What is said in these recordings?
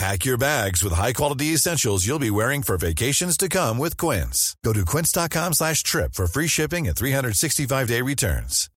Pack your bags with high-quality essentials you'll be wearing for vacations to come with Quince. Go to quince.com slash trip for free shipping and 365-day returns.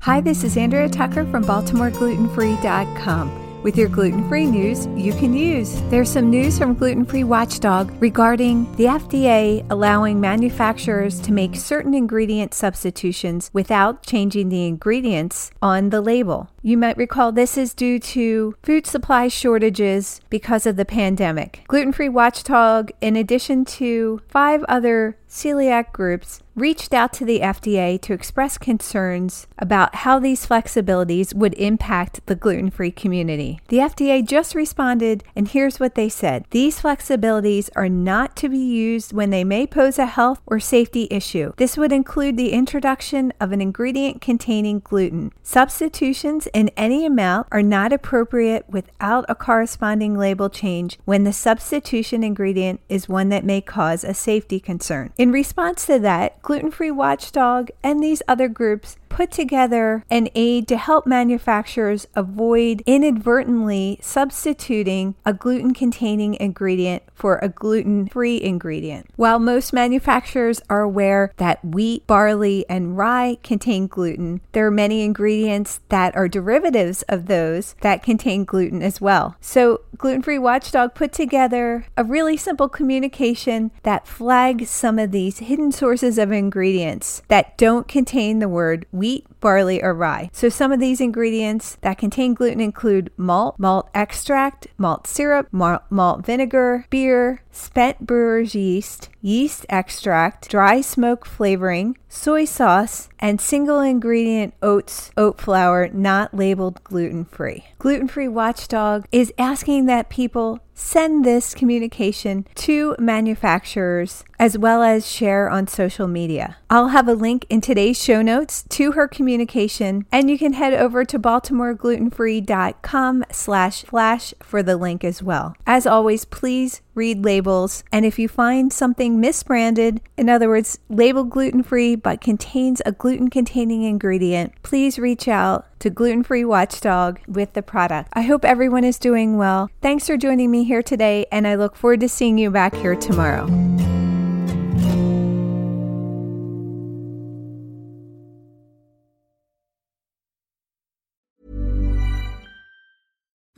Hi, this is Andrea Tucker from BaltimoreGlutenFree.com. With your gluten free news you can use. There's some news from Gluten Free Watchdog regarding the FDA allowing manufacturers to make certain ingredient substitutions without changing the ingredients on the label. You might recall this is due to food supply shortages because of the pandemic. Gluten Free Watchdog, in addition to five other celiac groups, reached out to the FDA to express concerns about how these flexibilities would impact the gluten free community. The FDA just responded, and here's what they said These flexibilities are not to be used when they may pose a health or safety issue. This would include the introduction of an ingredient containing gluten. Substitutions in any amount are not appropriate without a corresponding label change when the substitution ingredient is one that may cause a safety concern. In response to that, Gluten Free Watchdog and these other groups put together an aid to help manufacturers avoid inadvertently substituting a gluten containing ingredient for a gluten free ingredient. While most manufacturers are aware that wheat, barley, and rye contain gluten, there are many ingredients that are derivatives of those that contain gluten as well. So, Gluten Free Watchdog put together a really simple communication that flags some of these hidden sources of ingredients that don't contain the word wheat, barley, or rye. So some of these ingredients that contain gluten include malt, malt extract, malt syrup, malt, malt vinegar, beer, spent brewer's yeast, yeast extract, dry smoke flavoring, soy sauce, and single ingredient oats, oat flour not labeled gluten free. Gluten Free Watchdog is asking that people send this communication to manufacturers as well as share on social media. I'll have a link in today's show notes to her communication, and you can head over to baltimoreglutenfree.com slash flash for the link as well. As always, please read labels, and if you find something misbranded, in other words, labeled gluten-free but contains a gluten-containing ingredient, please reach out to Gluten Free Watchdog with the product. I hope everyone is doing well. Thanks for joining me here today, and I look forward to seeing you back here tomorrow.